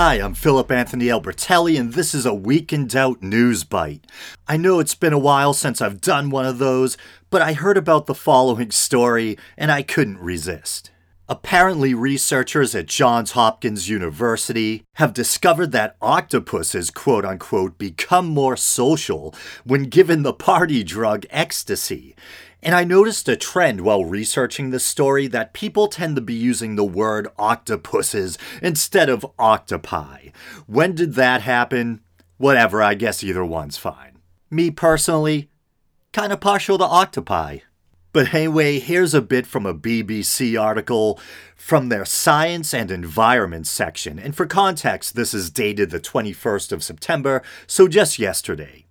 Hi, I'm Philip Anthony Albertelli, and this is a Week in Doubt News Byte. I know it's been a while since I've done one of those, but I heard about the following story and I couldn't resist. Apparently, researchers at Johns Hopkins University have discovered that octopuses, quote unquote, become more social when given the party drug ecstasy. And I noticed a trend while researching this story that people tend to be using the word octopuses instead of octopi. When did that happen? Whatever, I guess either one's fine. Me personally, kinda partial to octopi. But anyway, here's a bit from a BBC article from their Science and Environment section. And for context, this is dated the 21st of September, so just yesterday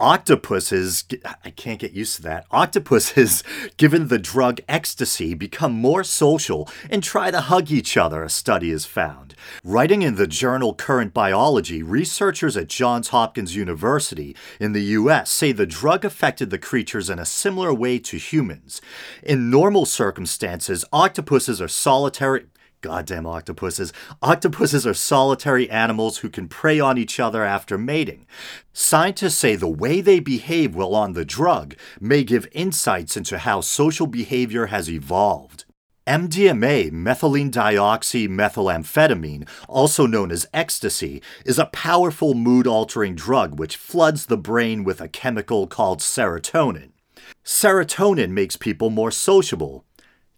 octopuses i can't get used to that. Octopuses given the drug ecstasy become more social and try to hug each other a study has found. Writing in the journal current biology researchers at johns hopkins university in the us say the drug affected the creatures in a similar way to humans. In normal circumstances octopuses are solitary Goddamn octopuses. Octopuses are solitary animals who can prey on each other after mating. Scientists say the way they behave while on the drug may give insights into how social behavior has evolved. MDMA, methylene dioxymethylamphetamine, also known as ecstasy, is a powerful mood altering drug which floods the brain with a chemical called serotonin. Serotonin makes people more sociable,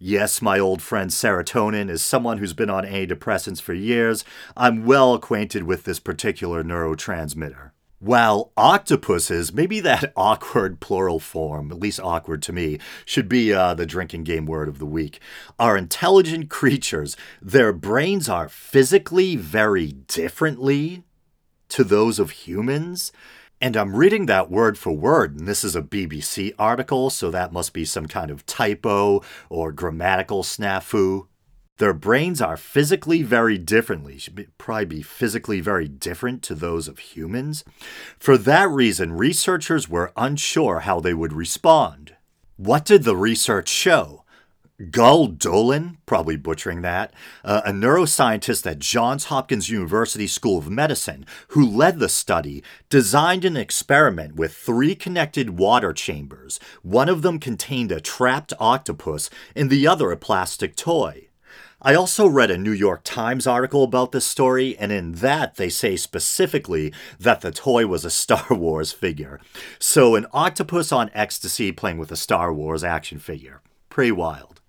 Yes, my old friend serotonin is someone who's been on antidepressants for years. I'm well acquainted with this particular neurotransmitter. While octopuses, maybe that awkward plural form, at least awkward to me, should be uh, the drinking game word of the week, are intelligent creatures. Their brains are physically very differently to those of humans. And I'm reading that word for word, and this is a BBC article, so that must be some kind of typo or grammatical snafu. Their brains are physically very differently, should probably be physically very different to those of humans. For that reason, researchers were unsure how they would respond. What did the research show? Gül Dölen, probably butchering that, uh, a neuroscientist at Johns Hopkins University School of Medicine, who led the study, designed an experiment with three connected water chambers. One of them contained a trapped octopus, and the other a plastic toy. I also read a New York Times article about this story, and in that they say specifically that the toy was a Star Wars figure. So, an octopus on ecstasy playing with a Star Wars action figure. Pretty wild.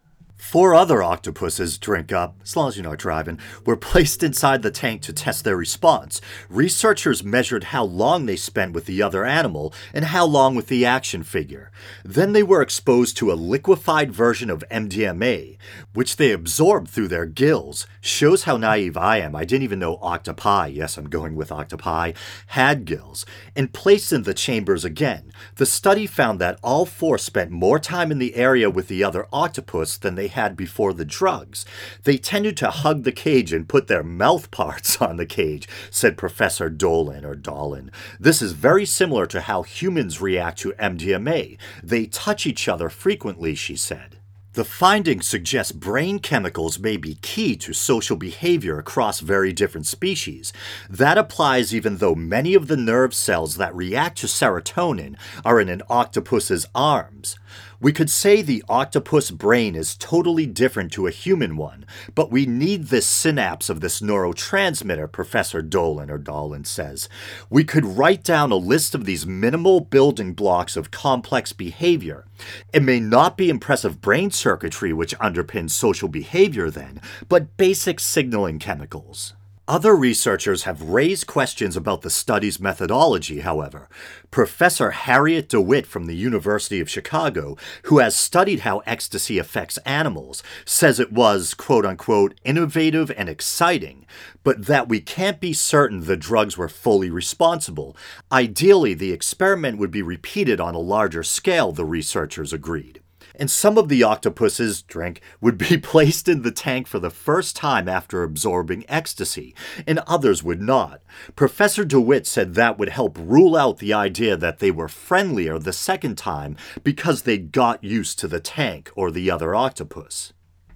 Four other octopuses drink up, as long as you're not driving, were placed inside the tank to test their response. Researchers measured how long they spent with the other animal and how long with the action figure. Then they were exposed to a liquefied version of MDMA, which they absorbed through their gills. Shows how naive I am. I didn't even know octopi, yes, I'm going with octopi, had gills, and placed in the chambers again. The study found that all four spent more time in the area with the other octopus than they had before the drugs. They tended to hug the cage and put their mouth parts on the cage, said Professor Dolan or Dolan. This is very similar to how humans react to MDMA. They touch each other frequently, she said. The findings suggest brain chemicals may be key to social behavior across very different species. That applies even though many of the nerve cells that react to serotonin are in an octopus's arms. We could say the octopus brain is totally different to a human one, but we need this synapse of this neurotransmitter, Professor Dolan or Dolan says. We could write down a list of these minimal building blocks of complex behavior. It may not be impressive brain circuitry which underpins social behavior then, but basic signaling chemicals. Other researchers have raised questions about the study's methodology, however. Professor Harriet de Wit from the University of Chicago, who has studied how ecstasy affects animals, says it was, quote unquote, innovative and exciting, but that we can't be certain the drugs were fully responsible. Ideally, the experiment would be repeated on a larger scale, the researchers agreed and some of the octopus's drink would be placed in the tank for the first time after absorbing ecstasy, and others would not. Professor de Wit said that would help rule out the idea that they were friendlier the second time because they got used to the tank or the other octopus.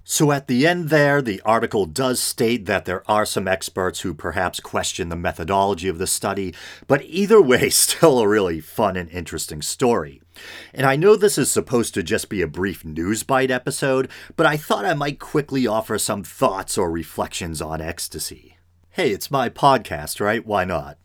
So at the end there, the article does state that there are some experts who perhaps question the methodology of the study, but either way, still a really fun and interesting story. And I know this is supposed to just be a brief news bite episode, but I thought I might quickly offer some thoughts or reflections on ecstasy. Hey, it's my podcast, right? Why not?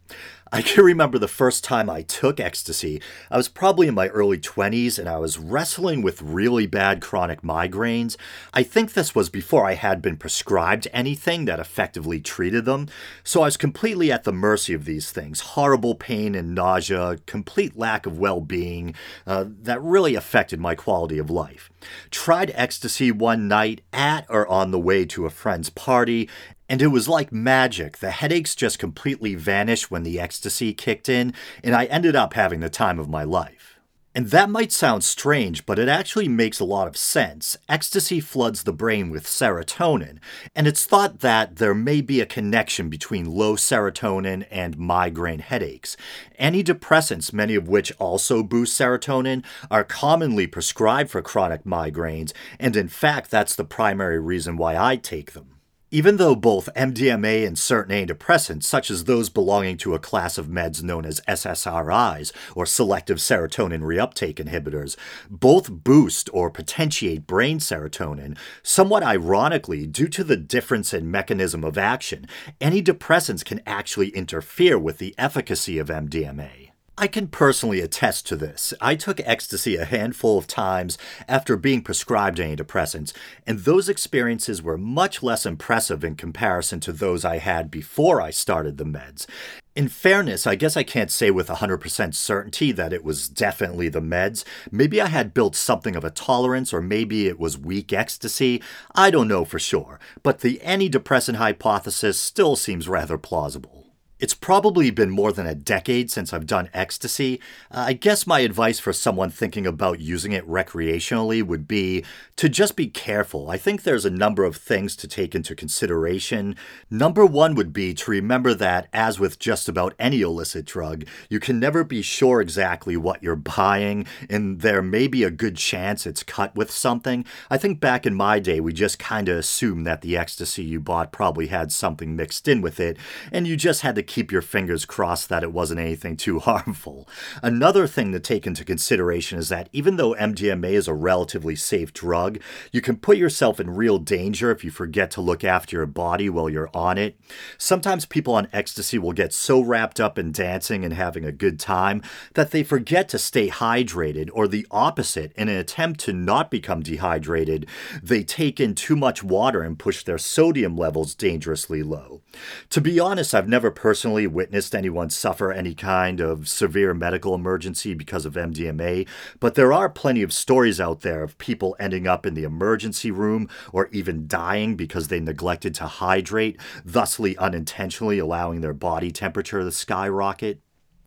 I can remember the first time I took ecstasy. I was probably in my early 20s and I was wrestling with really bad chronic migraines. I think this was before I had been prescribed anything that effectively treated them, so I was completely at the mercy of these things horrible pain and nausea, complete lack of well being uh, that really affected my quality of life. Tried ecstasy one night at or on the way to a friend's party, and it was like magic. The headaches just completely vanished when the ecstasy kicked in, and I ended up having the time of my life. And that might sound strange, but it actually makes a lot of sense. Ecstasy floods the brain with serotonin, and it's thought that there may be a connection between low serotonin and migraine headaches. Antidepressants, many of which also boost serotonin, are commonly prescribed for chronic migraines, and in fact, that's the primary reason why I take them. Even though both MDMA and certain antidepressants, such as those belonging to a class of meds known as SSRIs, or selective serotonin reuptake inhibitors, both boost or potentiate brain serotonin, somewhat ironically, due to the difference in mechanism of action, antidepressants can actually interfere with the efficacy of MDMA. I can personally attest to this. I took ecstasy a handful of times after being prescribed antidepressants, and those experiences were much less impressive in comparison to those I had before I started the meds. In fairness, I guess I can't say with 100% certainty that it was definitely the meds. Maybe I had built something of a tolerance, or maybe it was weak ecstasy. I don't know for sure, but the antidepressant hypothesis still seems rather plausible. It's probably been more than a decade since I've done ecstasy. Uh, I guess my advice for someone thinking about using it recreationally would be to just be careful. I think there's a number of things to take into consideration. Number one would be to remember that, as with just about any illicit drug, you can never be sure exactly what you're buying, and there may be a good chance it's cut with something. I think back in my day, we just kind of assumed that the ecstasy you bought probably had something mixed in with it, and you just had to keep your fingers crossed that it wasn't anything too harmful. Another thing to take into consideration is that even though MDMA is a relatively safe drug, you can put yourself in real danger if you forget to look after your body while you're on it. Sometimes people on ecstasy will get so wrapped up in dancing and having a good time that they forget to stay hydrated, or the opposite, in an attempt to not become dehydrated, they take in too much water and push their sodium levels dangerously low. To be honest, I've never personally personally witnessed anyone suffer any kind of severe medical emergency because of MDMA, but there are plenty of stories out there of people ending up in the emergency room or even dying because they neglected to hydrate, thusly unintentionally allowing their body temperature to skyrocket.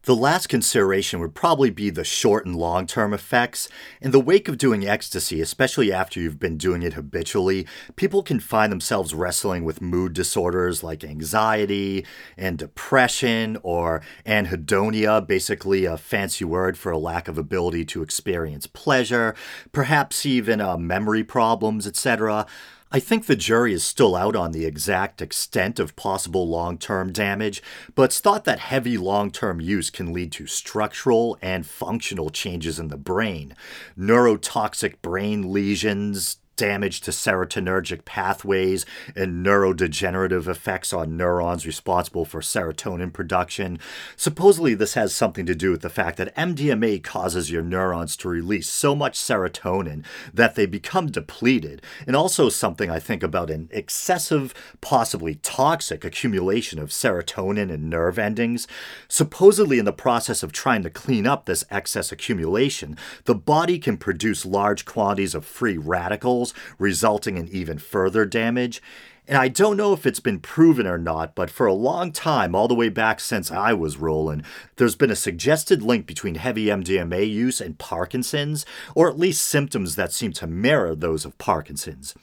The last consideration would probably be the short and long term effects. In the wake of doing ecstasy, especially after you've been doing it habitually, people can find themselves wrestling with mood disorders like anxiety and depression or anhedonia, basically a fancy word for a lack of ability to experience pleasure, perhaps even uh, memory problems, etc. I think the jury is still out on the exact extent of possible long term damage, but it's thought that heavy long term use can lead to structural and functional changes in the brain. Neurotoxic brain lesions, damage to serotonergic pathways and neurodegenerative effects on neurons responsible for serotonin production. Supposedly, this has something to do with the fact that MDMA causes your neurons to release so much serotonin that they become depleted, and also something I think about an excessive, possibly toxic accumulation of serotonin in nerve endings. Supposedly, in the process of trying to clean up this excess accumulation, the body can produce large quantities of free radicals resulting in even further damage. And I don't know if it's been proven or not, but for a long time, all the way back since I was rolling, there's been a suggested link between heavy MDMA use and Parkinson's, or at least symptoms that seem to mirror those of Parkinson's.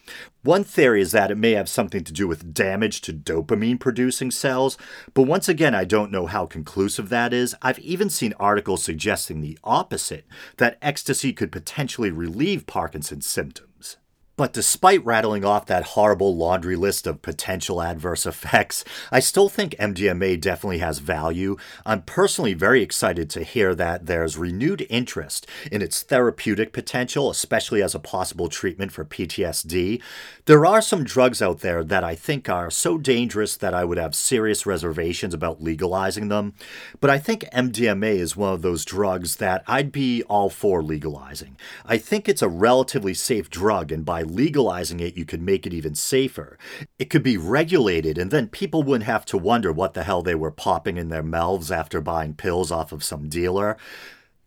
One theory is that it may have something to do with damage to dopamine producing cells, but once again, I don't know how conclusive that is. I've even seen articles suggesting the opposite that ecstasy could potentially relieve Parkinson's symptoms. But despite rattling off that horrible laundry list of potential adverse effects, I still think MDMA definitely has value. I'm personally very excited to hear that there's renewed interest in its therapeutic potential, especially as a possible treatment for PTSD. There are some drugs out there that I think are so dangerous that I would have serious reservations about legalizing them. But I think MDMA is one of those drugs that I'd be all for legalizing. I think it's a relatively safe drug, and by legalizing it, you could make it even safer. It could be regulated, and then people wouldn't have to wonder what the hell they were popping in their mouths after buying pills off of some dealer.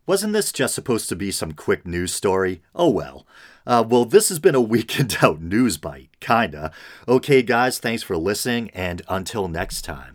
Wasn't this just supposed to be some quick news story? Oh well. Uh, well, this has been a Week in Doubt news bite, kinda. Okay, guys, thanks for listening, and until next time.